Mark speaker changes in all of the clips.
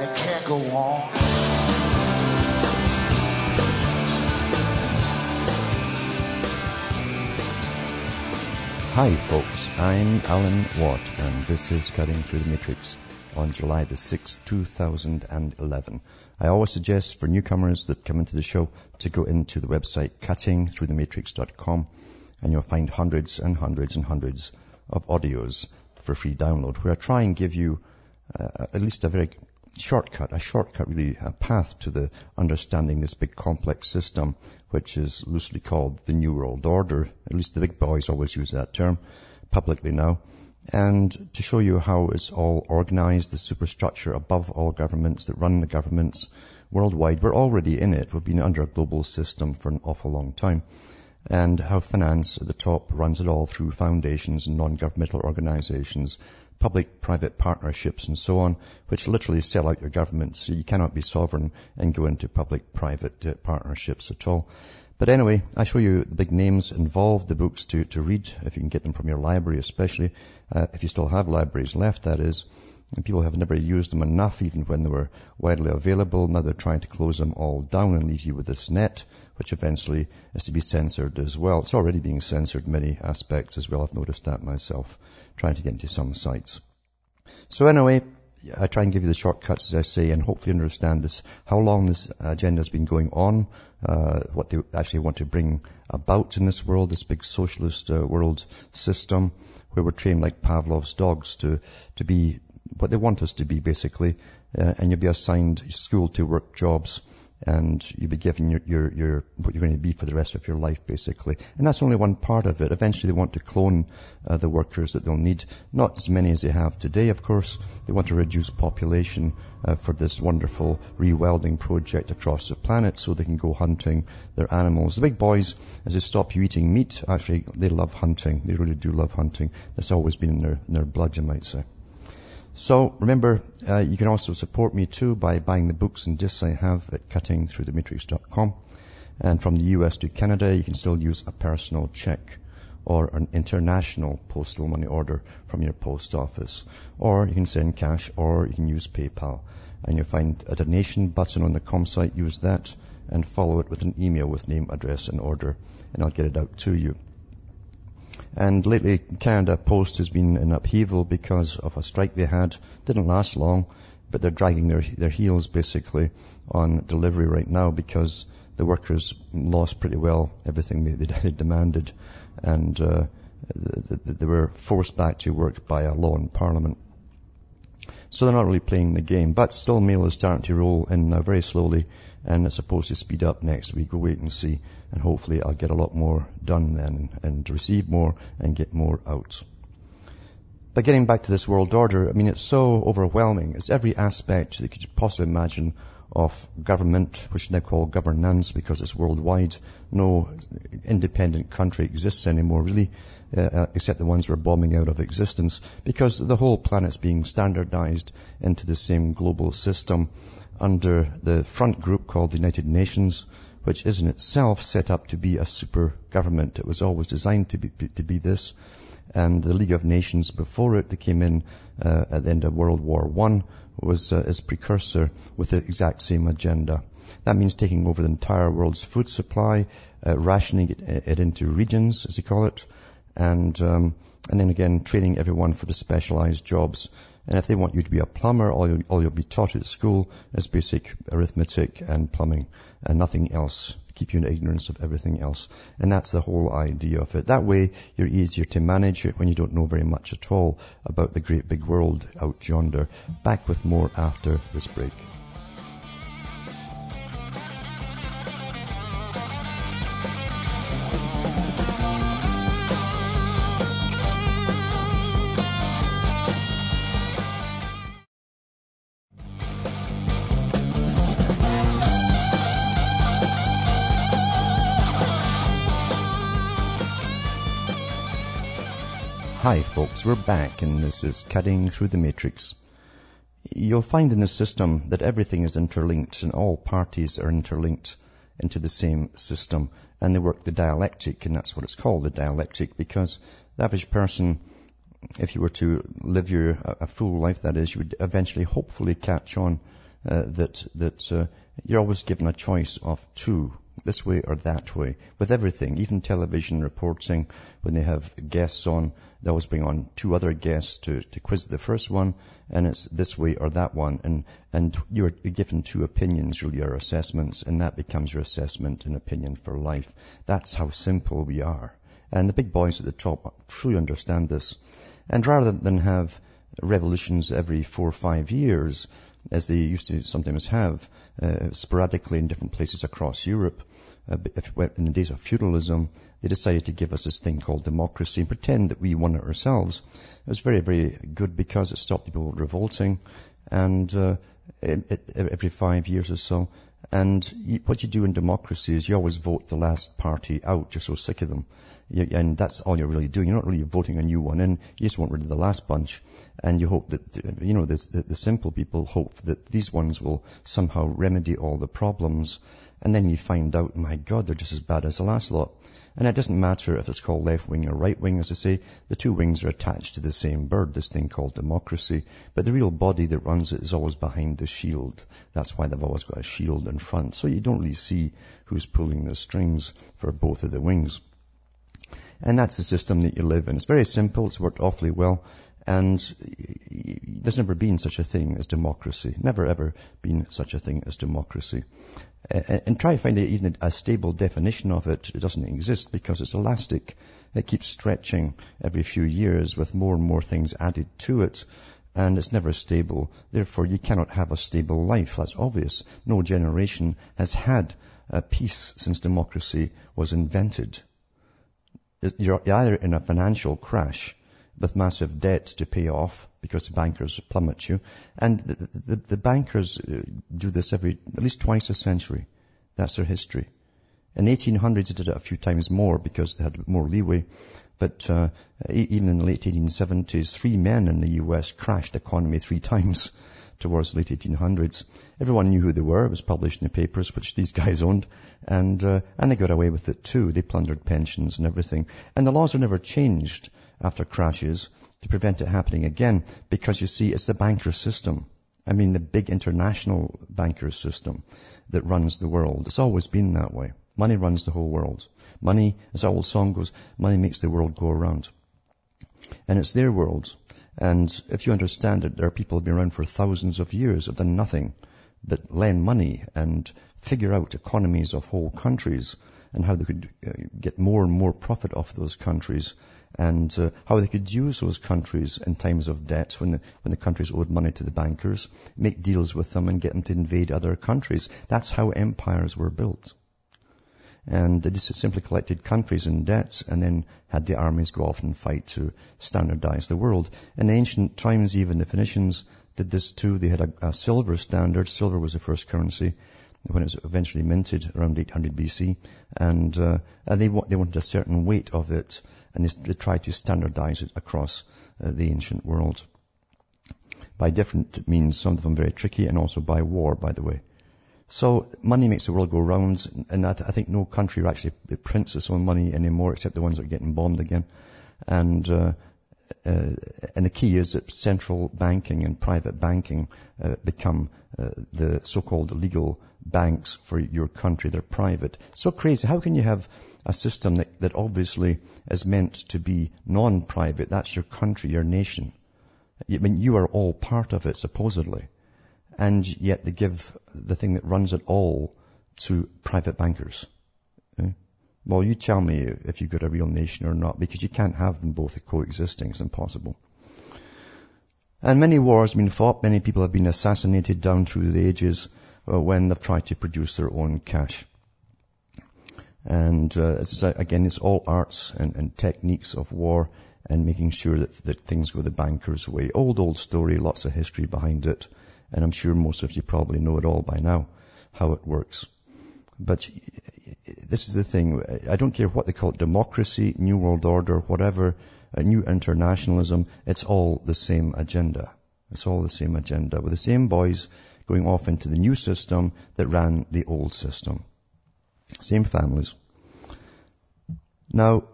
Speaker 1: and it can't go on.
Speaker 2: Hi folks, I'm Alan Watt and this is Cutting Through the Matrix on July the 6th, 2011. I always suggest for newcomers that come into the show to go into the website cuttingthroughthematrix.com and you'll find hundreds and hundreds and hundreds of audios for free download where I try and give you uh, at least a very shortcut, a shortcut really, a path to the understanding this big complex system, which is loosely called the New World Order. At least the big boys always use that term publicly now. And to show you how it's all organized, the superstructure above all governments that run the governments worldwide. We're already in it. We've been under a global system for an awful long time. And how finance at the top runs it all through foundations and non-governmental organizations public-private partnerships and so on, which literally sell out your government. So you cannot be sovereign and go into public-private uh, partnerships at all. But anyway, I show you the big names involved, the books to, to read, if you can get them from your library especially, uh, if you still have libraries left, that is. And people have never used them enough, even when they were widely available. Now they're trying to close them all down and leave you with this net, which eventually is to be censored as well. It's already being censored in many aspects as well. I've noticed that myself, trying to get into some sites. So anyway, I try and give you the shortcuts, as I say, and hopefully understand this, how long this agenda has been going on, uh, what they actually want to bring about in this world, this big socialist uh, world system, where we're trained like Pavlov's dogs to, to be what they want us to be basically, uh, and you'll be assigned school to work jobs and you'll be given your, your, your, what you're going to be for the rest of your life basically. And that's only one part of it. Eventually they want to clone uh, the workers that they'll need. Not as many as they have today, of course. They want to reduce population uh, for this wonderful rewilding project across the planet so they can go hunting their animals. The big boys, as they stop you eating meat, actually they love hunting. They really do love hunting. That's always been in their, in their blood, you might say. So remember, uh, you can also support me too by buying the books and discs I have at cuttingthroughthematrix.com. And from the US to Canada, you can still use a personal check or an international postal money order from your post office. Or you can send cash or you can use PayPal. And you'll find a donation button on the com site. Use that and follow it with an email with name, address and order. And I'll get it out to you. And lately, Canada Post has been in upheaval because of a strike they had. Didn't last long, but they're dragging their, their heels basically on delivery right now because the workers lost pretty well everything they, they, demanded and uh, they were forced back to work by a law in Parliament. So they're not really playing the game, but still mail is starting to roll in now very slowly and it's supposed to speed up next week. We'll wait and see and hopefully I'll get a lot more done then and receive more and get more out. But getting back to this world order, I mean, it's so overwhelming. It's every aspect that you could possibly imagine of government, which they call governance because it's worldwide. No independent country exists anymore, really, uh, except the ones we're bombing out of existence because the whole planet's being standardized into the same global system under the front group called the United Nations, which is in itself set up to be a super government. It was always designed to be, to be this. And the League of Nations before it, that came in uh, at the end of World War One, was uh, its precursor with the exact same agenda. That means taking over the entire world's food supply, uh, rationing it, it, into regions, as they call it, and um, and then again training everyone for the specialized jobs. And if they want you to be a plumber, all you'll, all you'll be taught at school is basic arithmetic and plumbing and nothing else. Keep you in ignorance of everything else. And that's the whole idea of it. That way, you're easier to manage it when you don't know very much at all about the great big world out yonder. Back with more after this break. Folks, we're back and this is Cutting Through the Matrix. You'll find in the system that everything is interlinked and all parties are interlinked into the same system and they work the dialectic and that's what it's called, the dialectic, because the average person, if you were to live your, a full life that is, you would eventually hopefully catch on uh, that, that uh, you're always given a choice of two this way or that way, with everything, even television reporting, when they have guests on, they always bring on two other guests to, to quiz the first one, and it's this way or that one, and, and you're given two opinions, really, or assessments, and that becomes your assessment and opinion for life. That's how simple we are. And the big boys at the top truly understand this. And rather than have revolutions every four or five years, as they used to sometimes have, uh, sporadically in different places across Europe. Uh, in the days of feudalism, they decided to give us this thing called democracy and pretend that we won it ourselves. It was very, very good because it stopped people revolting and uh, it, it, every five years or so. And you, what you do in democracy is you always vote the last party out. You're so sick of them. And that's all you're really doing. You're not really voting a new one in. You just want rid of the last bunch. And you hope that, you know, the, the simple people hope that these ones will somehow remedy all the problems. And then you find out, my God, they're just as bad as the last lot. And it doesn't matter if it's called left wing or right wing, as I say, the two wings are attached to the same bird, this thing called democracy. But the real body that runs it is always behind the shield. That's why they've always got a shield in front. So you don't really see who's pulling the strings for both of the wings. And that's the system that you live in. It's very simple. It's worked awfully well. And there's never been such a thing as democracy. Never ever been such a thing as democracy. And try to find even a stable definition of it. It doesn't exist because it's elastic. It keeps stretching every few years with more and more things added to it. And it's never stable. Therefore, you cannot have a stable life. That's obvious. No generation has had a peace since democracy was invented. You're either in a financial crash with massive debts to pay off because the bankers plummet you. And the, the, the, bankers uh, do this every, at least twice a century. That's their history. In the 1800s, they did it a few times more because they had more leeway. But uh, even in the late 1870s, three men in the U.S. crashed the economy three times towards the late 1800s. Everyone knew who they were. It was published in the papers, which these guys owned. And, uh, and they got away with it too. They plundered pensions and everything. And the laws are never changed after crashes to prevent it happening again because you see, it's the banker system. I mean, the big international banker system that runs the world. It's always been that way. Money runs the whole world. Money, as our old song goes, money makes the world go around. And it's their world. And if you understand that there are people who have been around for thousands of years, have done nothing but lend money and figure out economies of whole countries and how they could uh, get more and more profit off those countries and uh, how they could use those countries in times of debt when the, when the countries owed money to the bankers, make deals with them and get them to invade other countries. That's how empires were built. And they just simply collected countries in debts and then had the armies go off and fight to standardize the world. In ancient times, even the Phoenicians did this too. They had a, a silver standard. Silver was the first currency when it was eventually minted around 800 BC. And, uh, and they, they wanted a certain weight of it and they, they tried to standardize it across uh, the ancient world. By different means, some of them very tricky, and also by war, by the way. So money makes the world go round, and I, th- I think no country actually prints its own money anymore, except the ones that are getting bombed again. And uh, uh, and the key is that central banking and private banking uh, become uh, the so-called legal banks for your country. They're private. So crazy. How can you have a system that, that obviously is meant to be non-private? That's your country, your nation. I mean, you are all part of it, supposedly and yet they give the thing that runs it all to private bankers. Okay? Well, you tell me if you've got a real nation or not, because you can't have them both coexisting. It's impossible. And many wars have been fought. Many people have been assassinated down through the ages uh, when they've tried to produce their own cash. And uh, again, it's all arts and, and, techniques of war and making sure that, that things go the banker's way. Old, old story, lots of history behind it. And I'm sure most of you probably know it all by now, how it works. But this is the thing. I don't care what they call it, democracy, new world order, whatever. a new internationalism. It's all the same agenda. It's all the same agenda with the same boys going off into the new system that ran the old system. Same families. Now,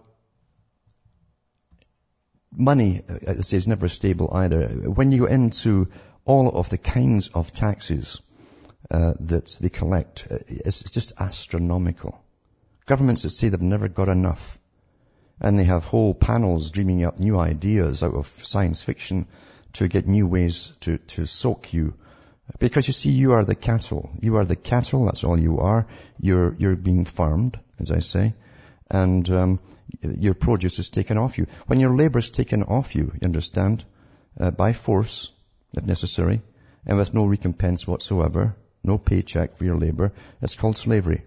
Speaker 2: money, uh, I say, is never stable either. When you go into all of the kinds of taxes uh, that they collect, uh, it's, it's just astronomical. Governments that say they've never got enough. And they have whole panels dreaming up new ideas out of science fiction to get new ways to, to soak you. Because you see, you are the cattle. You are the cattle, that's all you are. You're, you're being farmed, as I say. And um, your produce is taken off you. When your labor is taken off you, you understand, uh, by force, if necessary, and with no recompense whatsoever, no paycheck for your labor, it's called slavery.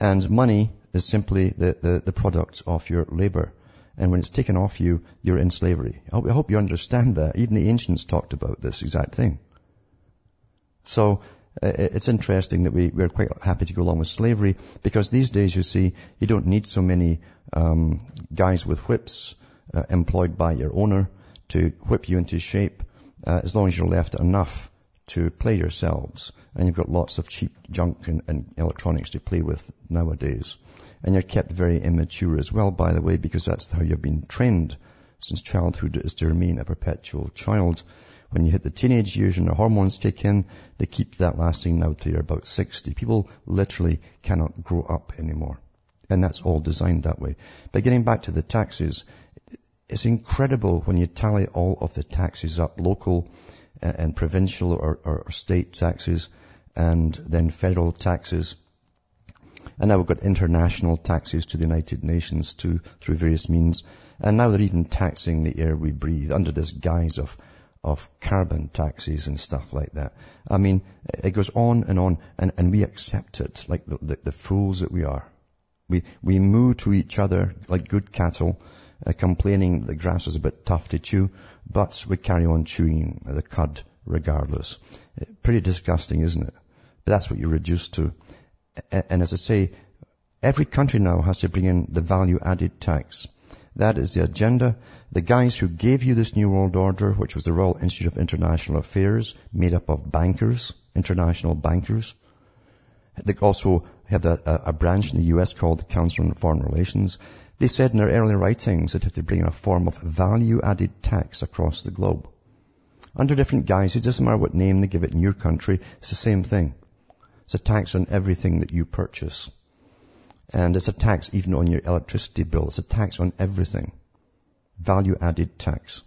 Speaker 2: And money is simply the, the, the product of your labor. And when it's taken off you, you're in slavery. I hope you understand that. Even the ancients talked about this exact thing. So uh, it's interesting that we, we're quite happy to go along with slavery because these days, you see, you don't need so many um, guys with whips uh, employed by your owner to whip you into shape uh, as long as you're left enough to play yourselves. And you've got lots of cheap junk and, and electronics to play with nowadays. And you're kept very immature as well, by the way, because that's how you've been trained since childhood is to remain a perpetual child. When you hit the teenage years and the hormones kick in, they keep that lasting now till you're about 60. People literally cannot grow up anymore. And that's all designed that way. But getting back to the taxes, it's incredible when you tally all of the taxes up, local uh, and provincial or, or state taxes, and then federal taxes. And now we've got international taxes to the United Nations too, through various means. And now they're even taxing the air we breathe under this guise of, of carbon taxes and stuff like that. I mean, it goes on and on, and, and we accept it like the, the, the fools that we are. We, we moo to each other like good cattle, uh, complaining the grass is a bit tough to chew, but we carry on chewing the cud regardless. Uh, pretty disgusting, isn't it? But that's what you're reduced to. And as I say, every country now has to bring in the value added tax. That is the agenda. The guys who gave you this New World Order, which was the Royal Institute of International Affairs, made up of bankers, international bankers. They also have a, a branch in the US called the Council on Foreign Relations. They said in their early writings that if they bring in a form of value added tax across the globe, under different guises, it doesn't matter what name they give it in your country, it's the same thing. It's a tax on everything that you purchase. And it's a tax even on your electricity bill. It's a tax on everything. Value added tax.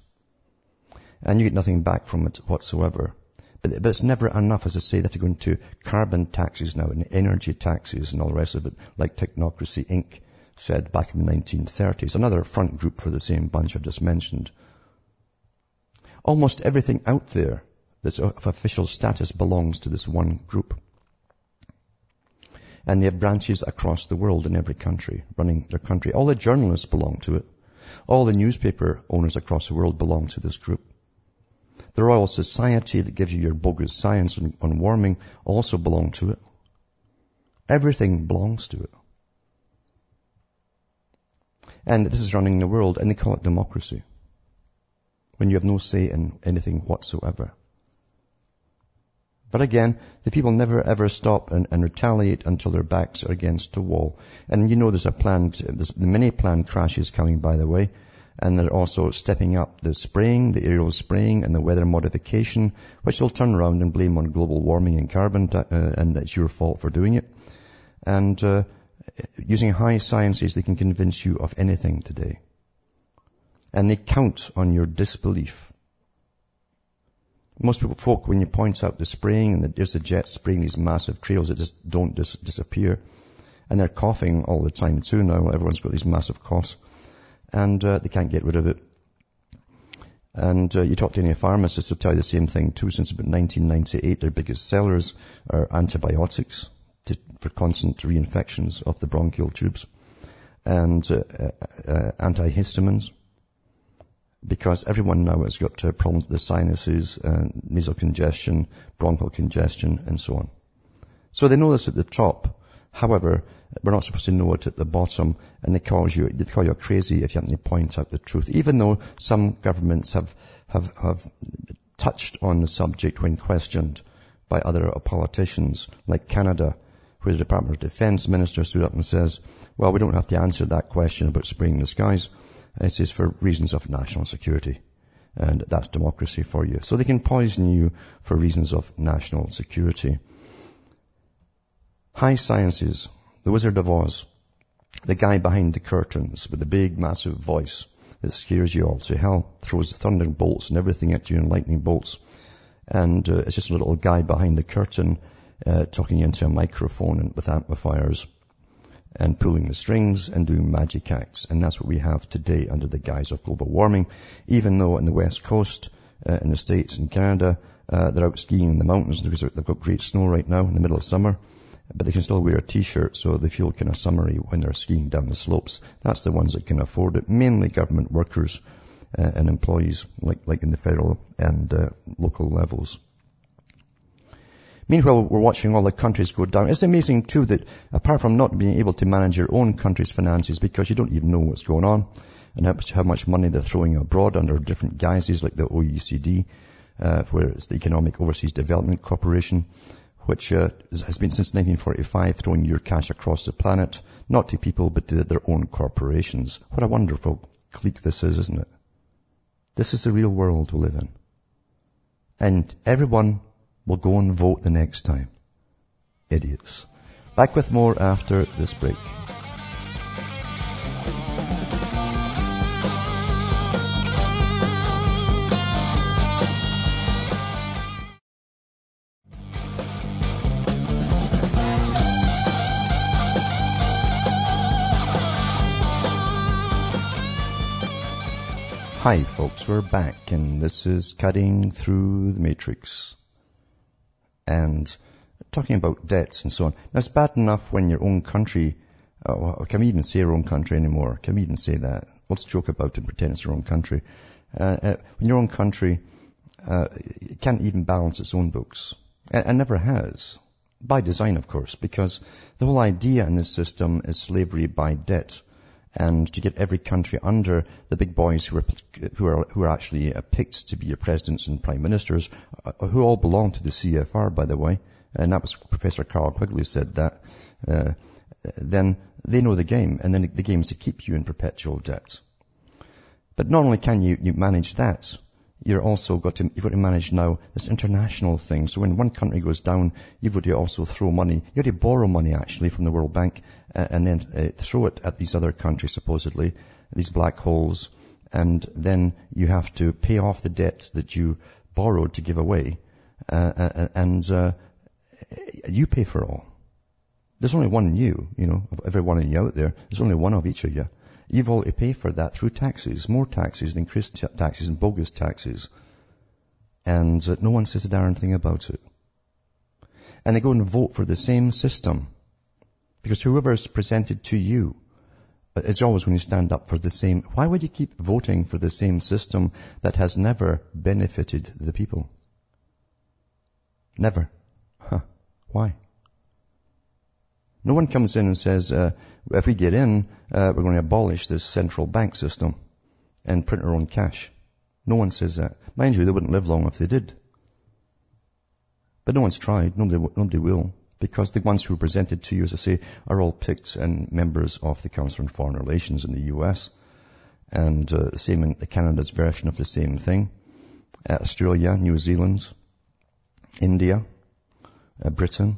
Speaker 2: And you get nothing back from it whatsoever. But, but it's never enough, as I say, that to go into carbon taxes now and energy taxes and all the rest of it, like Technocracy Inc. said back in the 1930s. Another front group for the same bunch I've just mentioned. Almost everything out there that's of official status belongs to this one group. And they have branches across the world in every country, running their country. All the journalists belong to it. All the newspaper owners across the world belong to this group. The Royal Society that gives you your bogus science on, on warming also belong to it. Everything belongs to it. And this is running the world, and they call it democracy. When you have no say in anything whatsoever. But again, the people never ever stop and, and, retaliate until their backs are against a wall. And you know there's a planned, there's many planned crashes coming by the way. And they're also stepping up the spraying, the aerial spraying and the weather modification, which they'll turn around and blame on global warming and carbon, uh, and it's your fault for doing it. And uh, using high sciences, they can convince you of anything today. And they count on your disbelief. Most people, folk, when you point out the spraying and there's a jet spraying these massive trails that just don't dis- disappear. And they're coughing all the time too now. Everyone's got these massive coughs. And uh, they can't get rid of it. And uh, you talk to any pharmacist, they'll tell you the same thing too. Since about 1998, their biggest sellers are antibiotics to, for constant reinfections of the bronchial tubes and uh, uh, antihistamines because everyone now has got uh, problems with the sinuses, uh, nasal congestion, bronchial congestion, and so on. So they know this at the top, However, we're not supposed to know it at the bottom, and they call you, they call you crazy if you happen to point out the truth. Even though some governments have, have, have touched on the subject when questioned by other politicians, like Canada, where the Department of Defense minister stood up and says, well, we don't have to answer that question about spraying the skies. It is for reasons of national security. And that's democracy for you. So they can poison you for reasons of national security. High sciences, the Wizard of Oz, the guy behind the curtains with the big massive voice that scares you all to hell, throws thunder bolts and everything at you and lightning bolts. And uh, it's just a little guy behind the curtain uh, talking into a microphone and with amplifiers and pulling the strings and doing magic acts. And that's what we have today under the guise of global warming. Even though on the west coast, uh, in the States and Canada, uh, they're out skiing in the mountains because they've got great snow right now in the middle of summer. But they can still wear a t-shirt so they feel kind of summery when they're skiing down the slopes. That's the ones that can afford it. Mainly government workers uh, and employees like, like in the federal and uh, local levels. Meanwhile, we're watching all the countries go down. It's amazing too that apart from not being able to manage your own country's finances because you don't even know what's going on and how much, money they're throwing abroad under different guises like the OECD, uh, where it's the Economic Overseas Development Corporation, which uh, has been since 1945 throwing your cash across the planet, not to people but to their own corporations. What a wonderful clique this is, isn't it? This is the real world we live in. And everyone will go and vote the next time. Idiots. Back with more after this break. Hi folks, we're back and this is Cutting Through the Matrix and talking about debts and so on. Now it's bad enough when your own country, uh, can we even say our own country anymore? Can we even say that? Let's joke about it and pretend it's our own country. Uh, uh, when your own country uh, can't even balance its own books, and, and never has, by design of course, because the whole idea in this system is slavery by debt and to get every country under the big boys who are who are who are actually uh, picked to be your presidents and prime ministers, uh, who all belong to the CFR, by the way, and that was Professor Carroll Quigley who said that. Uh, then they know the game, and then the game is to keep you in perpetual debt. But not only can you, you manage that, you're also got to, you've got to manage now this international thing. So when one country goes down, you've got to also throw money. You've got to borrow money actually from the World Bank uh, and then uh, throw it at these other countries supposedly, these black holes. And then you have to pay off the debt that you borrowed to give away. Uh, uh, and uh, you pay for all. There's only one you, you know, of every one of you out there. There's only one of each of you. You've all to pay for that through taxes, more taxes increased taxes and bogus taxes. And uh, no one says a darn thing about it. And they go and vote for the same system. Because whoever is presented to you uh, is always going to stand up for the same. Why would you keep voting for the same system that has never benefited the people? Never. Huh. Why? No one comes in and says, uh, if we get in, uh, we're going to abolish this central bank system and print our own cash. No one says that. Mind you, they wouldn't live long if they did. But no one's tried. Nobody, nobody will. Because the ones who are presented to you, as I say, are all picked and members of the Council on Foreign Relations in the US. And uh, same in Canada's version of the same thing. Uh, Australia, New Zealand, India, uh, Britain,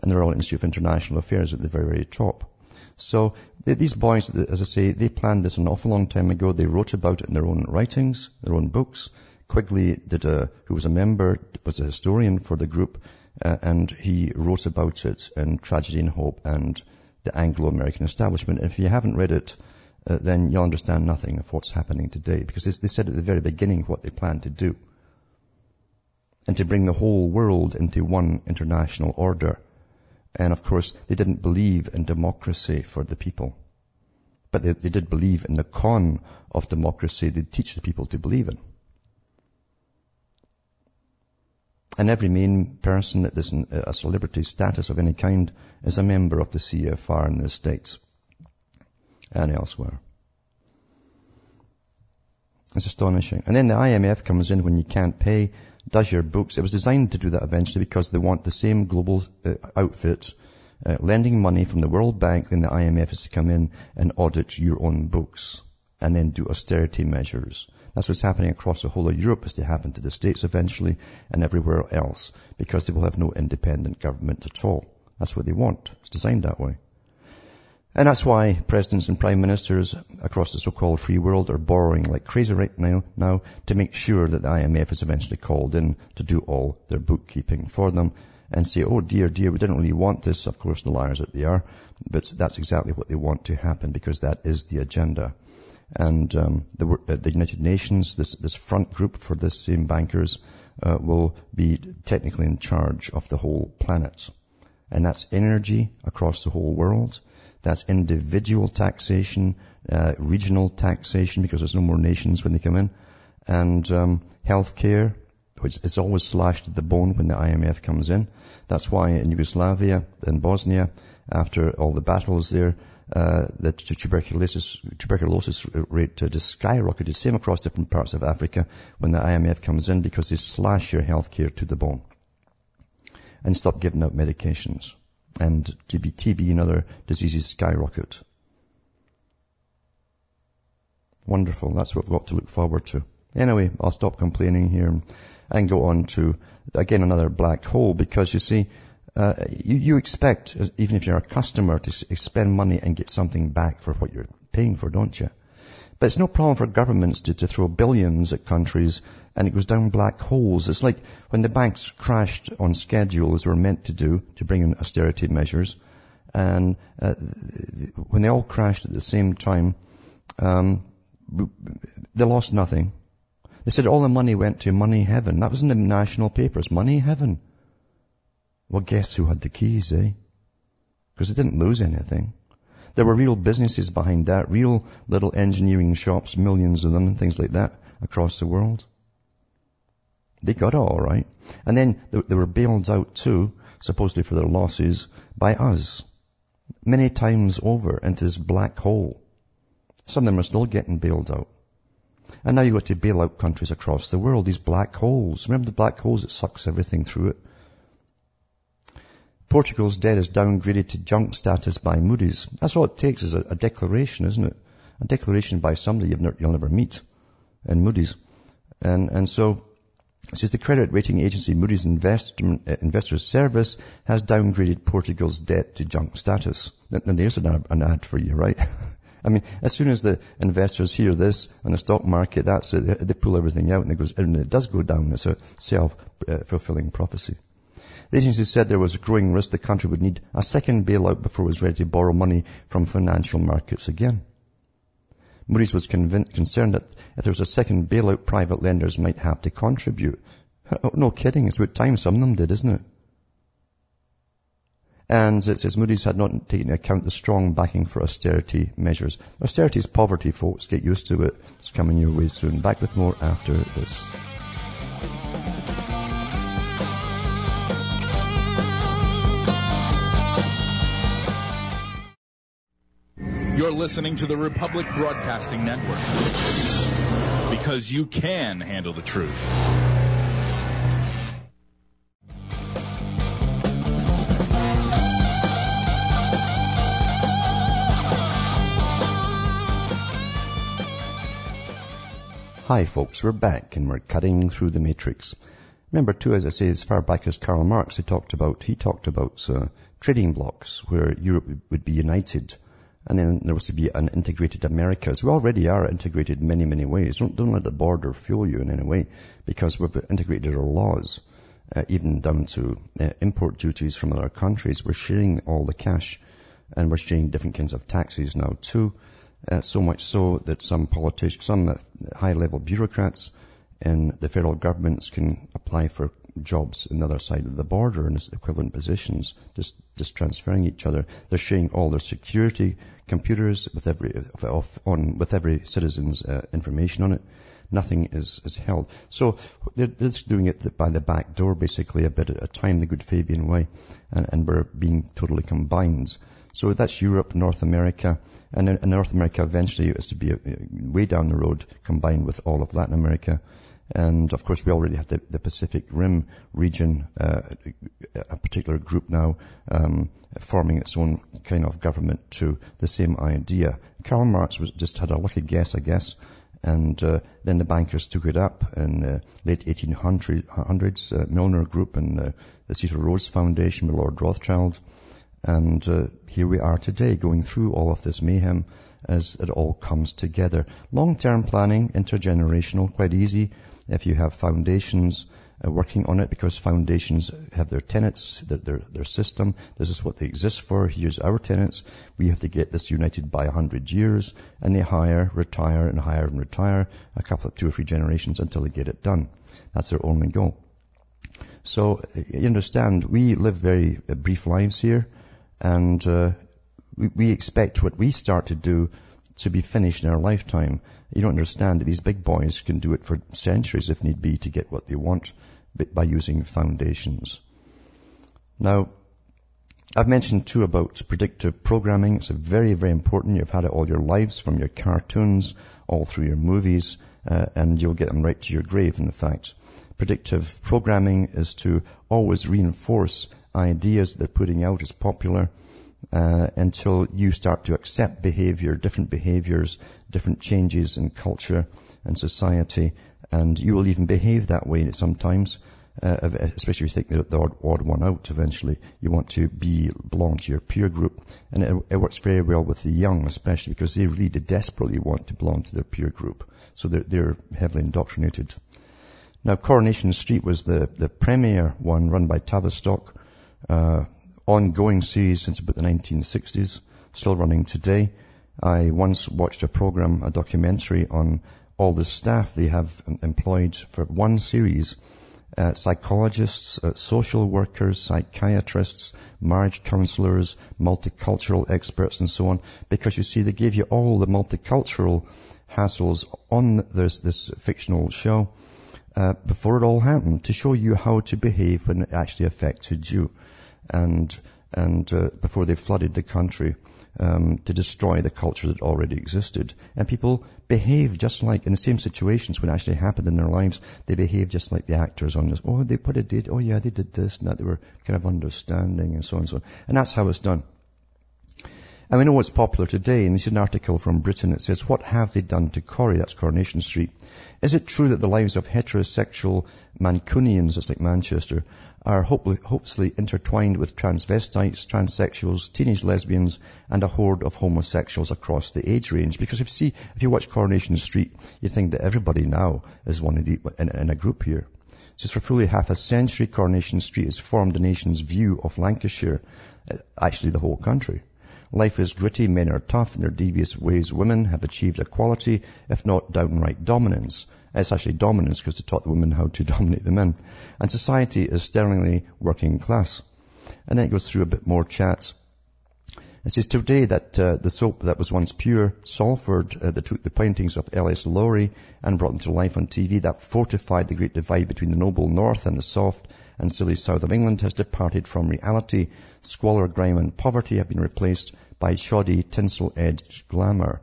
Speaker 2: and the Royal Institute of International Affairs at the very, very top. So they, these boys, as I say, they planned this an awful long time ago. They wrote about it in their own writings, their own books. Quigley did a, who was a member, was a historian for the group, uh, and he wrote about it in Tragedy and Hope and the Anglo-American establishment. And if you haven't read it, uh, then you'll understand nothing of what's happening today, because they said at the very beginning what they planned to do. And to bring the whole world into one international order and of course, they didn't believe in democracy for the people. But they, they did believe in the con of democracy they'd teach the people to believe in. And every main person that is a celebrity status of any kind is a member of the CFR in the States and elsewhere. It's astonishing. And then the IMF comes in when you can't pay, does your books. It was designed to do that eventually because they want the same global uh, outfit uh, lending money from the World Bank and the IMF is to come in and audit your own books and then do austerity measures. That's what's happening across the whole of Europe is to happen to the States eventually and everywhere else because they will have no independent government at all. That's what they want. It's designed that way. And that's why presidents and prime ministers across the so-called free world are borrowing like crazy right now, now to make sure that the IMF is eventually called in to do all their bookkeeping for them and say, oh dear, dear, we didn't really want this. Of course, the liars that they are. But that's exactly what they want to happen because that is the agenda. And um, the, uh, the, United Nations, this, this front group for this same bankers, uh, will be technically in charge of the whole planet. And that's energy across the whole world. That's individual taxation, uh, regional taxation, because there's no more nations when they come in, and um, healthcare, which is always slashed at the bone when the IMF comes in. That's why in Yugoslavia, in Bosnia, after all the battles there, uh, the tuberculosis, tuberculosis rate uh, just skyrocketed, same across different parts of Africa when the IMF comes in because they slash your healthcare to the bone and stop giving out medications. And TB, and other diseases skyrocket. Wonderful. That's what we've got to look forward to. Anyway, I'll stop complaining here and go on to, again, another black hole because you see, uh, you, you, expect, even if you're a customer, to spend money and get something back for what you're paying for, don't you? But it's no problem for governments to, to throw billions at countries and it goes down black holes. It's like when the banks crashed on schedule as they were meant to do to bring in austerity measures. And uh, when they all crashed at the same time, um, they lost nothing. They said all the money went to money heaven. That was in the national papers. Money heaven. Well, guess who had the keys, eh? Because they didn't lose anything. There were real businesses behind that, real little engineering shops, millions of them, and things like that across the world. They got it all right. And then they were bailed out too, supposedly for their losses, by us. Many times over into this black hole. Some of them are still getting bailed out. And now you've got to bail out countries across the world, these black holes. Remember the black holes that sucks everything through it? Portugal's debt is downgraded to junk status by Moody's. That's all it takes is a, a declaration, isn't it? A declaration by somebody you'll never, you'll never meet in Moody's. And, and so, it says the credit rating agency Moody's Investment, uh, Investors Service has downgraded Portugal's debt to junk status. And there's an, an ad for you, right? I mean, as soon as the investors hear this on the stock market, that's it. They pull everything out and it goes, and it does go down. It's a self-fulfilling prophecy. The agency said there was a growing risk the country would need a second bailout before it was ready to borrow money from financial markets again. Moody's was concerned that if there was a second bailout, private lenders might have to contribute. Oh, no kidding, it's about time some of them did, isn't it? And it says Moody's had not taken into account the strong backing for austerity measures. Austerity is poverty, folks. Get used to it. It's coming your way soon. Back with more after this.
Speaker 3: You're listening to the Republic Broadcasting Network because you can handle the truth.
Speaker 2: Hi folks, we're back and we're cutting through the matrix. Remember too, as I say, as far back as Karl Marx, he talked about, he talked about uh, trading blocs where Europe would be united and then there was to be an integrated Americas. We already are integrated in many, many ways. Don't, don't let the border fool you in any way because we've integrated our laws, uh, even down to uh, import duties from other countries. We're sharing all the cash and we're sharing different kinds of taxes now too. Uh, so much so that some politicians, some uh, high-level bureaucrats in the federal governments can apply for jobs in the other side of the border in equivalent positions, just, just transferring each other. They're sharing all their security computers with every, on, with every citizen's uh, information on it. Nothing is, is held. So they're, they're just doing it by the back door, basically, a bit at a time, the good Fabian way, and, and we're being totally combined. So that's Europe, North America, and in North America eventually is to be uh, way down the road combined with all of Latin America. And of course, we already have the, the Pacific Rim region, uh, a particular group now um, forming its own kind of government to the same idea. Karl Marx was, just had a lucky guess, I guess, and uh, then the bankers took it up in the late 1800s. Uh, Milner Group and uh, the Cecil Rhodes Foundation with Lord Rothschild. And uh, here we are today going through all of this mayhem as it all comes together. Long-term planning, intergenerational, quite easy if you have foundations uh, working on it because foundations have their tenets, their, their, their, system. This is what they exist for. Here's our tenets. We have to get this united by a hundred years and they hire, retire and hire and retire a couple of two or three generations until they get it done. That's their only goal. So you understand, we live very uh, brief lives here and uh, we, we expect what we start to do to be finished in our lifetime. You don't understand that these big boys can do it for centuries if need be to get what they want by using foundations. Now, I've mentioned too about predictive programming. It's very, very important. You've had it all your lives from your cartoons all through your movies, uh, and you'll get them right to your grave in fact. Predictive programming is to always reinforce ideas they're putting out as popular uh, until you start to accept behavior, different behaviors, different changes in culture and society, and you will even behave that way sometimes. Uh, especially if you think the odd, odd, one out eventually. You want to be belong to your peer group. And it, it, works very well with the young, especially because they really desperately want to belong to their peer group. So they're, they're heavily indoctrinated. Now, Coronation Street was the, the premier one run by Tavistock uh, ongoing series since about the 1960s, still running today. I once watched a program, a documentary on all the staff they have employed for one series. Uh, psychologists, uh, social workers, psychiatrists, marriage counselors, multicultural experts and so on. Because you see, they gave you all the multicultural hassles on this, this fictional show uh, before it all happened to show you how to behave when it actually affected you and and uh, before they flooded the country um, to destroy the culture that already existed. And people behave just like in the same situations when it actually happened in their lives. They behave just like the actors on this. Oh, they put it did. Oh yeah, they did this and that. They were kind of understanding and so on and so on. And that's how it's done. And we know what's popular today, and this is an article from Britain. It says, what have they done to Corrie? That's Coronation Street. Is it true that the lives of heterosexual Mancunians, just like Manchester, are hopelessly intertwined with transvestites, transsexuals, teenage lesbians, and a horde of homosexuals across the age range? Because if you see, if you watch Coronation Street, you think that everybody now is one the, in, in a group here. Just for fully half a century, Coronation Street has formed the nation's view of Lancashire, uh, actually the whole country. Life is gritty, men are tough in their devious ways. Women have achieved equality, if not downright dominance. It's actually dominance because they taught the women how to dominate the men. And society is sterlingly working class. And then it goes through a bit more chats. It says today that uh, the soap that was once pure, Salford, uh, that took the paintings of L.S. Lowry and brought them to life on TV, that fortified the great divide between the noble north and the soft and silly south of England has departed from reality. Squalor, grime and poverty have been replaced by shoddy, tinsel-edged glamour.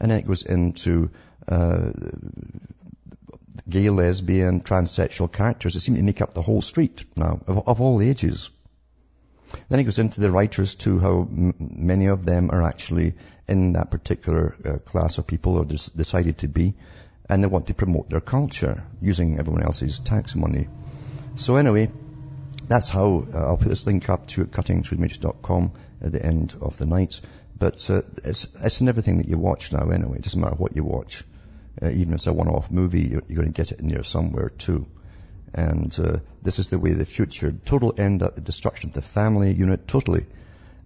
Speaker 2: And then it goes into uh, gay, lesbian, transsexual characters that seem to make up the whole street now, of, of all ages. Then it goes into the writers too, how m- many of them are actually in that particular uh, class of people or des- decided to be, and they want to promote their culture using everyone else's tax money. So anyway, that's how uh, I'll put this link up to cuttingthroughthematrix.com at the end of the night. But uh, it's, it's in everything that you watch now anyway. It doesn't matter what you watch. Uh, even if it's a one-off movie, you're, you're, going to get it in there somewhere too. And uh, this is the way the future. Total end up destruction of the family unit, totally.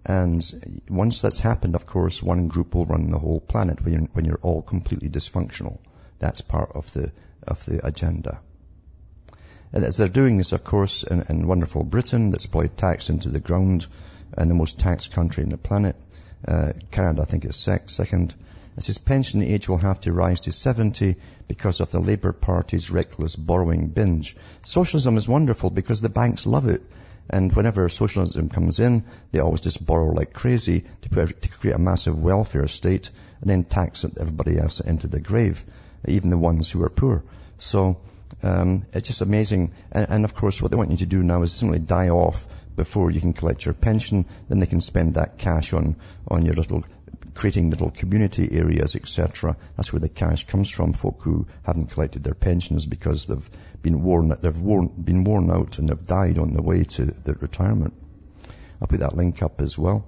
Speaker 2: And once that's happened, of course, one group will run the whole planet when you're, when you're all completely dysfunctional. That's part of the, of the agenda. And as they're doing this, of course, in, in wonderful Britain, that's probably taxed into the ground and the most taxed country in the planet. Uh, Canada, I think, is sec- second. It says pension age will have to rise to 70 because of the Labour Party's reckless borrowing binge. Socialism is wonderful because the banks love it. And whenever socialism comes in, they always just borrow like crazy to, put, to create a massive welfare state and then tax everybody else into the grave, even the ones who are poor. So um, it's just amazing. And, and, of course, what they want you to do now is simply die off before you can collect your pension. Then they can spend that cash on on your little creating little community areas, etc. That's where the cash comes from. Folk who haven't collected their pensions because they've been worn they've worn, been worn out and they've died on the way to retirement. I'll put that link up as well.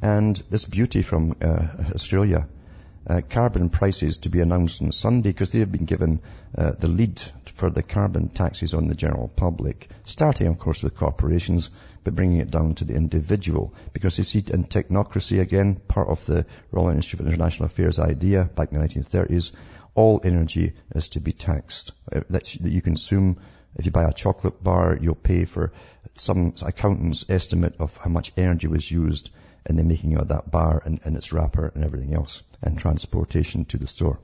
Speaker 2: And this beauty from uh, Australia uh, carbon prices to be announced on Sunday because they have been given uh, the lead for the carbon taxes on the general public, starting of course with corporations, but bringing it down to the individual because they see in technocracy again, part of the Royal Institute of International Affairs idea back in the 1930s, all energy is to be taxed. Uh, that you consume, if you buy a chocolate bar, you'll pay for some accountant's estimate of how much energy was used in the making of that bar and, and its wrapper and everything else and transportation to the store.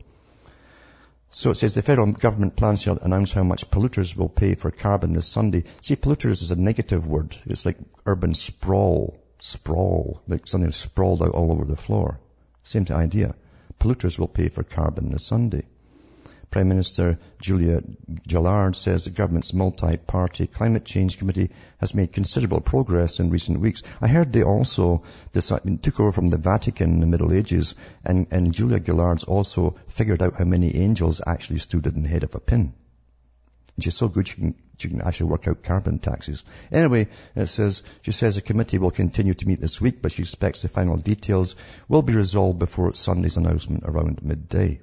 Speaker 2: So it says the federal government plans to announce how much polluters will pay for carbon this Sunday. See, polluters is a negative word. It's like urban sprawl, sprawl, like something sprawled out all over the floor. Same idea. Polluters will pay for carbon this Sunday. Prime Minister Julia Gillard says the government's multi-party climate change committee has made considerable progress in recent weeks. I heard they also decided, took over from the Vatican in the Middle Ages, and, and Julia Gillard's also figured out how many angels actually stood in the head of a pin. she's so good she can, she can actually work out carbon taxes. Anyway, it says, she says the committee will continue to meet this week, but she expects the final details will be resolved before Sunday's announcement around midday.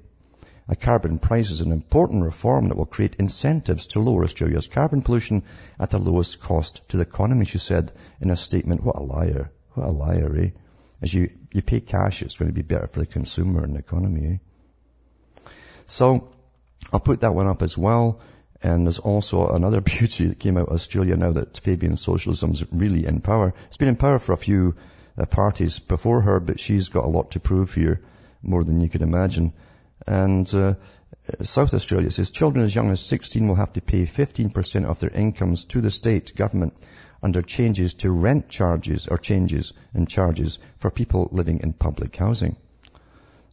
Speaker 2: A carbon price is an important reform that will create incentives to lower Australia's carbon pollution at the lowest cost to the economy, she said in a statement. What a liar. What a liar, eh? As you, you pay cash, it's going to be better for the consumer and the economy, eh? So, I'll put that one up as well. And there's also another beauty that came out of Australia now that Fabian socialism is really in power. It's been in power for a few uh, parties before her, but she's got a lot to prove here, more than you could imagine. And uh, South Australia says children as young as 16 will have to pay 15% of their incomes to the state government under changes to rent charges or changes in charges for people living in public housing.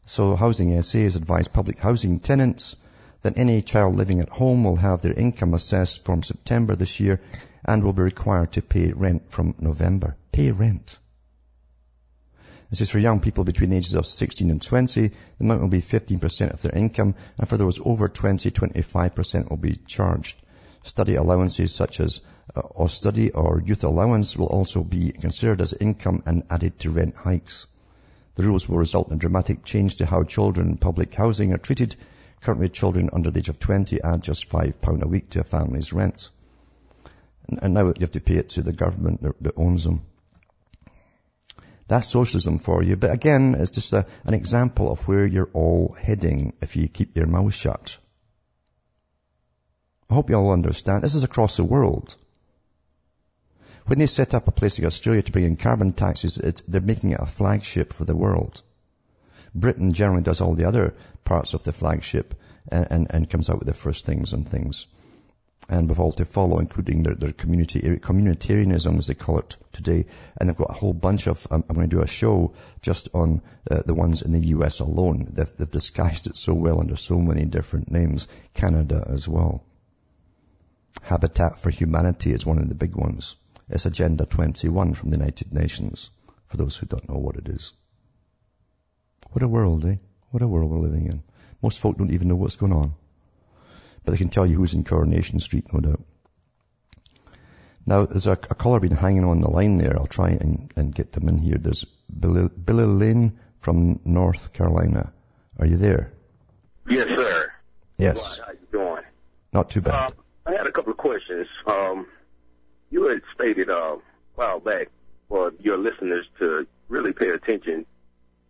Speaker 2: So Housing SA has advised public housing tenants that any child living at home will have their income assessed from September this year and will be required to pay rent from November. Pay rent. This is for young people between the ages of 16 and 20. The amount will be 15% of their income, and for those over 20, 25% will be charged. Study allowances such as uh, or study or youth allowance will also be considered as income and added to rent hikes. The rules will result in dramatic change to how children in public housing are treated. Currently, children under the age of 20 add just £5 a week to a family's rent. And, now you have to pay it to the government that owns them. That's socialism for you. But again, it's just a, an example of where you're all heading if you keep your mouth shut. I hope you all understand. This is across the world. When they set up a place like Australia to bring in carbon taxes, they're making it a flagship for the world. Britain generally does all the other parts of the flagship and, and, and comes out with the first things and things and with all to follow, including their, their community, communitarianism as they call it today. And they've got a whole bunch of, um, I'm going to do a show just on uh, the ones in the US alone. They've, they've disguised it so well under so many different names. Canada as well. Habitat for Humanity is one of the big ones. It's Agenda 21 from the United Nations, for those who don't know what it is. What a world, eh? What a world we're living in. Most folk don't even know what's going on. But they can tell you who's in Coronation Street, no doubt. Now, there's a, a caller been hanging on the line there. I'll try and, and get them in here. There's Billy, Billy Lane from North Carolina. Are you there?
Speaker 4: Yes, sir.
Speaker 2: Yes.
Speaker 4: How you doing?
Speaker 2: Not too bad.
Speaker 4: Uh, I had a couple of questions. Um, you had stated uh, a while back for your listeners to really pay attention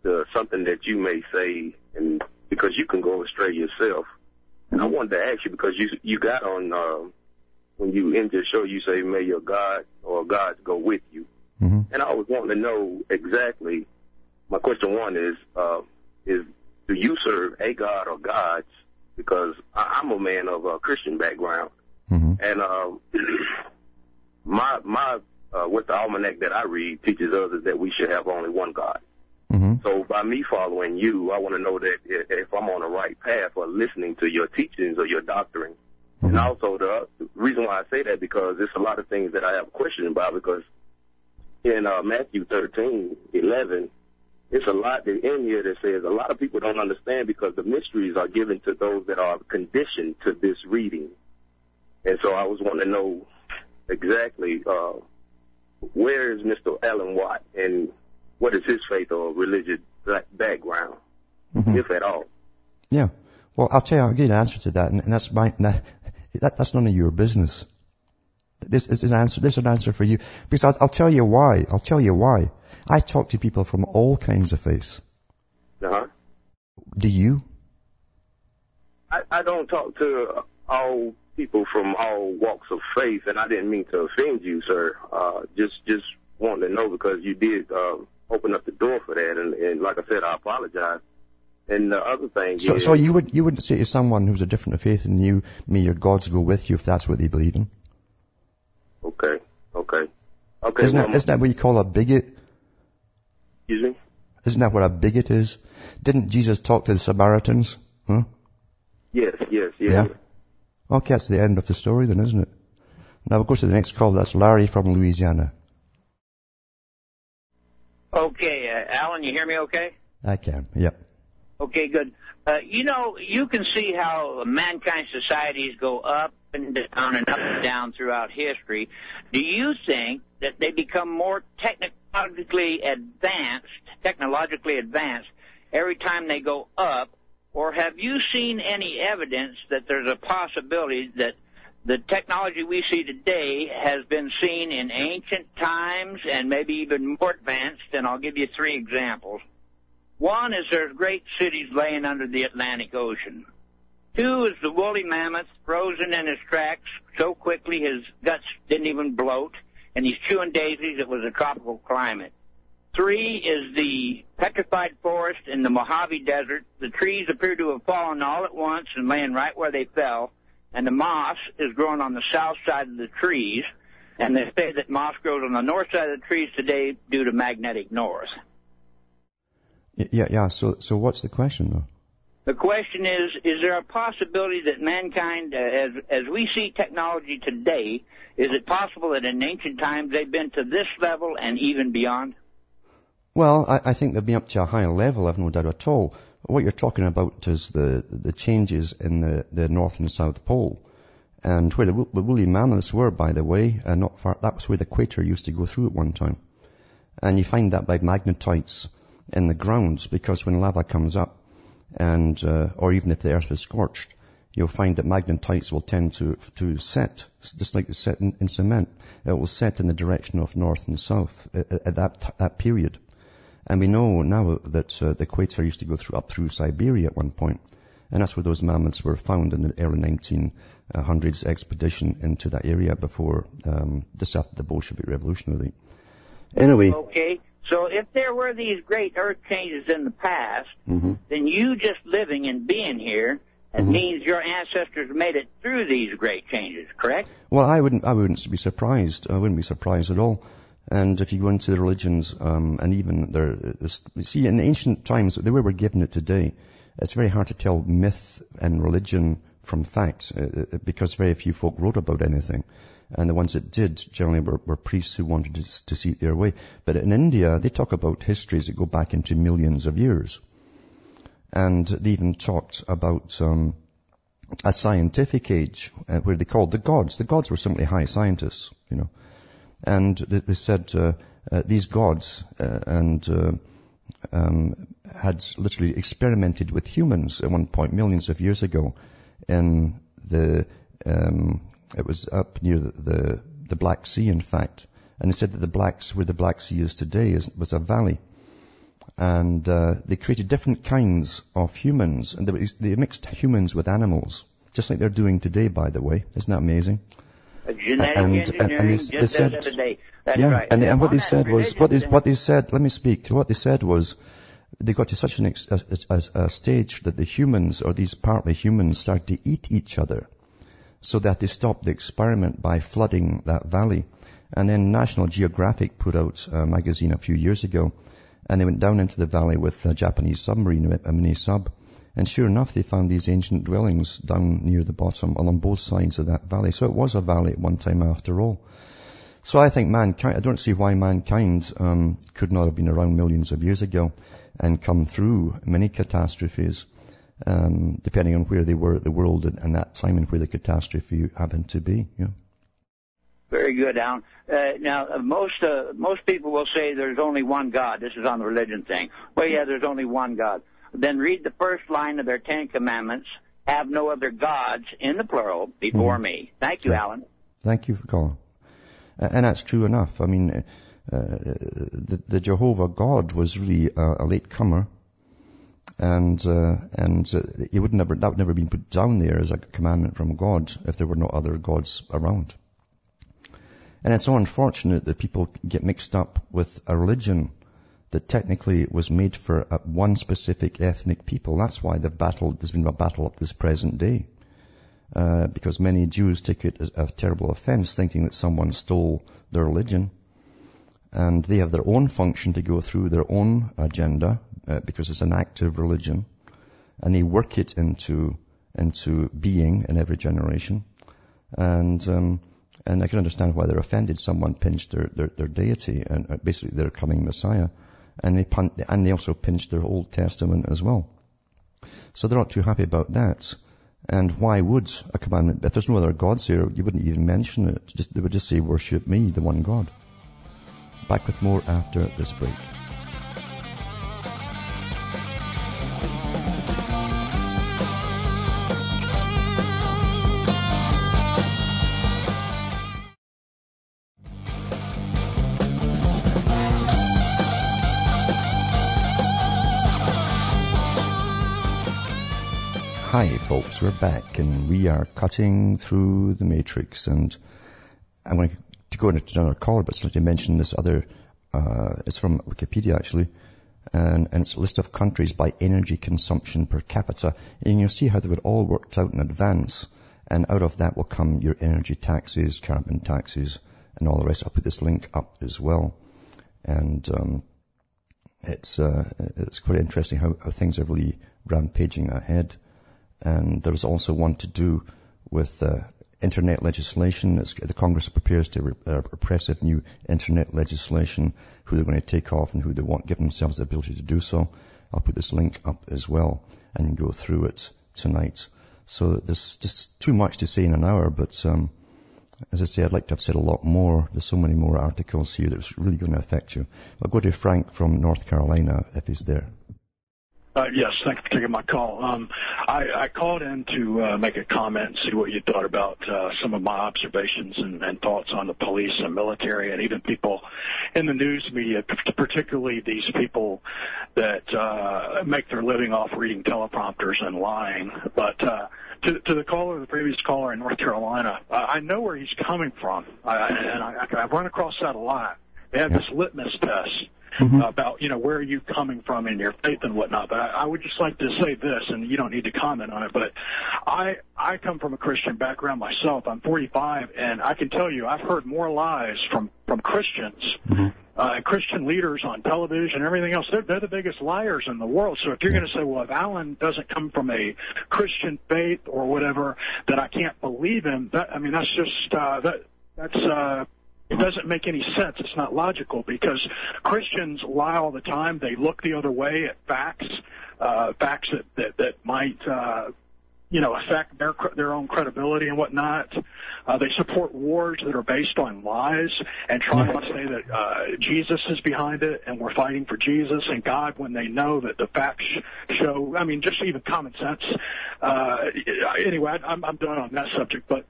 Speaker 4: to something that you may say, and because you can go astray yourself. And I wanted to ask you because you you got on uh, when you end your show, you say, "May your God or gods go with you."
Speaker 2: Mm-hmm.
Speaker 4: And I was wanting to know exactly. My question one is, uh, is do you serve a God or gods? Because I, I'm a man of a Christian background,
Speaker 2: hmm
Speaker 4: and um, my my uh, what the almanac that I read teaches us is that we should have only one God.
Speaker 2: Hmm
Speaker 4: So by me following you, I want to know that if I'm on the right path or listening to your teachings or your doctrine. And also the reason why I say that because there's a lot of things that I have questions about because in uh, Matthew 13, 11, it's a lot that in here that says a lot of people don't understand because the mysteries are given to those that are conditioned to this reading. And so I was wanting to know exactly uh, where is Mr. Alan Watt and what is his faith or religious ba- background,
Speaker 2: hmm
Speaker 4: if at all.
Speaker 2: Yeah. Well, I'll tell you, I'll give you an answer to that, and, and that's my, that, that, that's none of your business. This is an answer, this is an answer for you. Because I'll, I'll tell you why. I'll tell you why. I talk to people from all kinds of faiths.
Speaker 4: Uh-huh.
Speaker 2: Do you?
Speaker 4: I, I don't talk to all people from all walks of faith, and I didn't mean to offend you, sir. Uh, just just wanted to know because you did uh, open up the door for that, and, and like I said, I apologize. And the other thing
Speaker 2: So,
Speaker 4: is,
Speaker 2: so you would, you wouldn't say to someone who's a different faith than you, may your gods go with you if that's what they believe in?
Speaker 4: okay, okay, okay.
Speaker 2: Isn't
Speaker 4: well,
Speaker 2: that, isn't that what you call a bigot?
Speaker 4: excuse me.
Speaker 2: Isn't that what a bigot is? Didn't Jesus talk to the Samaritans? Huh?
Speaker 4: Yes, yes, yes.
Speaker 2: Yeah. Okay, that's the end of the story then, isn't it? Now we'll go to the next call. That's Larry from Louisiana.
Speaker 5: Okay, uh, Alan, you hear me okay?
Speaker 2: I can. Yep.
Speaker 5: Okay, good. Uh, you know, you can see how mankind societies go up and down and up and down throughout history. Do you think that they become more technologically advanced, technologically advanced every time they go up, or have you seen any evidence that there's a possibility that the technology we see today has been seen in ancient times and maybe even more advanced? And I'll give you three examples. One is there's great cities laying under the Atlantic Ocean. Two is the woolly mammoth frozen in his tracks so quickly his guts didn't even bloat, and he's chewing daisies. It was a tropical climate. Three is the petrified forest in the Mojave Desert. The trees appear to have fallen all at once and laying right where they fell, and the moss is growing on the south side of the trees. And they say that moss grows on the north side of the trees today due to magnetic north.
Speaker 2: Yeah, yeah. So, so what's the question though?
Speaker 5: The question is, is there a possibility that mankind, uh, as, as we see technology today, is it possible that in ancient times they've been to this level and even beyond?
Speaker 2: Well, I, I think they've been up to a higher level, I've no doubt at all. What you're talking about is the, the changes in the, the North and South Pole. And where the, the woolly mammoths were, by the way, uh, not far, that was where the equator used to go through at one time. And you find that by magnetites in the grounds, because when lava comes up, and, uh, or even if the earth is scorched, you'll find that magnetites will tend to, to set, just like they set in, in cement. It will set in the direction of north and south at, at that, that period. And we know now that uh, the equator used to go through, up through Siberia at one point. And that's where those mammoths were found in the early 1900s expedition into that area before, um, just after the Bolshevik Revolution, really. Anyway,
Speaker 5: Okay, so if there were these great earth changes in the past,
Speaker 2: mhm.
Speaker 5: then you just living and being here, it
Speaker 2: Mhm.
Speaker 5: means your ancestors made it through these great changes, correct?
Speaker 2: Well, I wouldn't, I wouldn't be surprised. I wouldn't be surprised at all. And if you go into the religions, um, and even there, see, in ancient times, the way we're given it today, it's very hard to tell myth and religion from fact, uh, uh, because very few folk wrote about anything. And the ones that did generally were, were priests who wanted to, to see it their way. But in India, they talk about histories that go back into millions of years. And they even talked about, um, a scientific age uh, where they called the gods. The gods were simply high scientists, you know. And they, said uh, uh, these gods uh, and um, had literally experimented with humans at one point, millions of years ago, in the um, it was up near the, the the Black Sea, in fact. And they said that the blacks, where the Black Sea is today, is, was a valley. And uh, they created different kinds of humans, and they, they mixed humans with animals, just like they're doing today, by the way. Isn't that amazing?
Speaker 5: Genetic
Speaker 2: And-
Speaker 5: engineering
Speaker 2: and they- said-
Speaker 5: of today. That's
Speaker 2: yeah,
Speaker 5: right.
Speaker 2: and, and what they said was, what they, what they said, let me speak, what they said was, they got to such an ex- a, a, a stage that the humans, or these partly humans, started to eat each other so that they stopped the experiment by flooding that valley. And then National Geographic put out a magazine a few years ago, and they went down into the valley with a Japanese submarine, a mini sub. And sure enough, they found these ancient dwellings down near the bottom along both sides of that valley. So it was a valley at one time after all. So I think mankind, I don't see why mankind um, could not have been around millions of years ago and come through many catastrophes, um, depending on where they were at the world and that time and where the catastrophe happened to be. Yeah.
Speaker 5: Very good, Alan. Uh, now, uh, most uh, most people will say there's only one God. This is on the religion thing. Well, yeah, there's only one God. Then read the first line of their Ten Commandments. Have no other gods in the plural before mm-hmm. me. Thank you. Alan.
Speaker 2: Thank you for calling. And that's true enough. I mean, uh, the, the, Jehovah God was really a, a late comer, and uh, and uh, he would never that would never been put down there as a commandment from God if there were no other gods around. And it's so unfortunate that people get mixed up with a religion that technically was made for one specific ethnic people. That's why the battle, there's been a battle up to this present day. Uh, because many Jews take it as a terrible offense thinking that someone stole their religion. And they have their own function to go through their own agenda, uh, because it's an active religion. And they work it into, into being in every generation. And, um, and I can understand why they're offended. Someone pinched their, their, their deity and uh, basically their coming Messiah. And they, pun- and they also pinched their Old Testament as well. So they're not too happy about that. And why would a commandment, if there's no other gods here, you wouldn't even mention it. Just, they would just say, worship me, the one God. Back with more after this break. Hi folks, we're back and we are cutting through the matrix and I'm going to go into another caller but simply mention this other, uh, it's from Wikipedia actually and, and it's a list of countries by energy consumption per capita and you'll see how they've all worked out in advance and out of that will come your energy taxes, carbon taxes and all the rest. I'll put this link up as well and um, it's, uh, it's quite interesting how, how things are really rampaging ahead. And there is also one to do with uh, internet legislation. It's, the Congress prepares to re- uh, oppressive new internet legislation, who they're going to take off and who they want, give themselves the ability to do so. I'll put this link up as well and go through it tonight. So there's just too much to say in an hour, but um, as I say, I'd like to have said a lot more. There's so many more articles here that's really going to affect you. I'll go to Frank from North Carolina if he's there.
Speaker 6: Uh, yes, thank you for taking my call. Um, I, I called in to uh, make a comment and see what you thought about uh, some of my observations and, and thoughts on the police and military and even people in the news media, particularly these people that uh, make their living off reading teleprompters and lying. But uh, to, to the caller, the previous caller in North Carolina, uh, I know where he's coming from, I, and I, I've run across that a lot. They have this litmus test mm-hmm. about, you know, where are you coming from in your faith and whatnot. But I, I would just like to say this, and you don't need to comment on it, but I, I come from a Christian background myself. I'm 45, and I can tell you I've heard more lies from, from Christians. Mm-hmm. Uh, Christian leaders on television, and everything else, they're, they're the biggest liars in the world. So if you're going to say, well, if Alan doesn't come from a Christian faith or whatever, that I can't believe him, that, I mean, that's just, uh, that, that's, uh, it doesn't make any sense. It's not logical because Christians lie all the time. They look the other way at facts, uh, facts that, that, that might, uh, you know, affect their their own credibility and whatnot. Uh, they support wars that are based on lies and try to say that uh, Jesus is behind it and we're fighting for Jesus and God when they know that the facts show. I mean, just even common sense. Uh, anyway, I'm, I'm done on that subject, but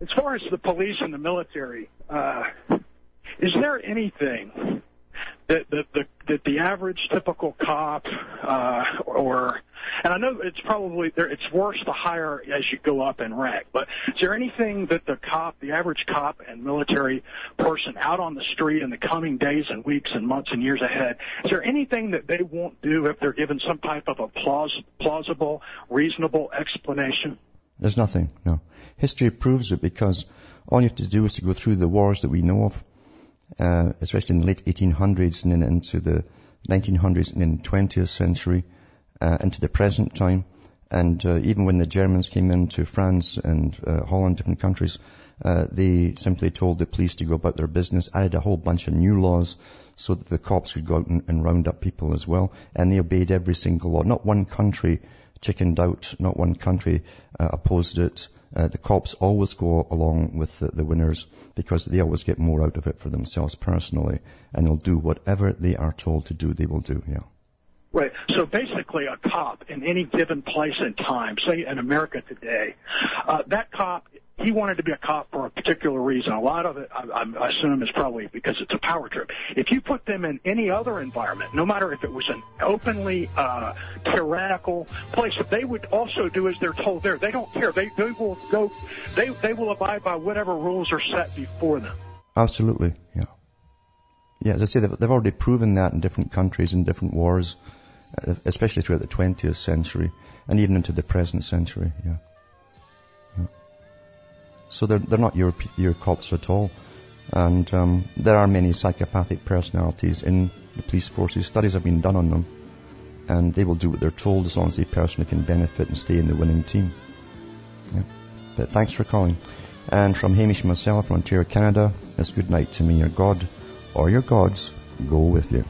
Speaker 6: as far as the police and the military, uh, is there anything that, that the that the average typical cop uh, or And I know it's probably there. It's worse the higher as you go up in rank. But is there anything that the cop, the average cop and military person out on the street in the coming days and weeks and months and years ahead, is there anything that they won't do if they're given some type of a plaus- plausible, reasonable explanation?
Speaker 2: There's nothing, no. History proves it because all you have to do is to go through the wars that we know of, uh, especially in the late 1800s and then into the 1900s and then 20th century, uh, into the present time. And uh, even when the Germans came into France and uh, Holland, different countries, uh, they simply told the police to go about their business, added a whole bunch of new laws so that the cops could go out and, and round up people as well. And they obeyed every single law. Not one country chickened out, not one country uh, opposed it. Uh, the cops always go along with the, the, winners because they always get more out of it for themselves personally, and they'll do whatever they are told to do. They will do. Yeah.
Speaker 6: Right. So basically, a cop in any given place and time, say in America today, uh, that cop he wanted to be a cop for a particular reason. A lot of it, I, I assume, is probably because it's a power trip. If you put them in any other environment, no matter if it was an openly uh, tyrannical place, they would also do as they're told there. They don't care. They they will go. They they will abide by whatever rules are set before them.
Speaker 2: Absolutely. Yeah. Yeah. As I say, they've, they've already proven that in different countries in different wars, uh, especially throughout the 20th century and even into the present century. Yeah. So they're, they're not your, your cops at all. And um, there are many psychopathic personalities in the police forces. Studies have been done on them. And they will do what they're told as long as the person can benefit and stay in the winning team. Yeah. But thanks for calling. And from Hamish myself from Ontario, Canada, it's good night to me. Your God or your gods go with you.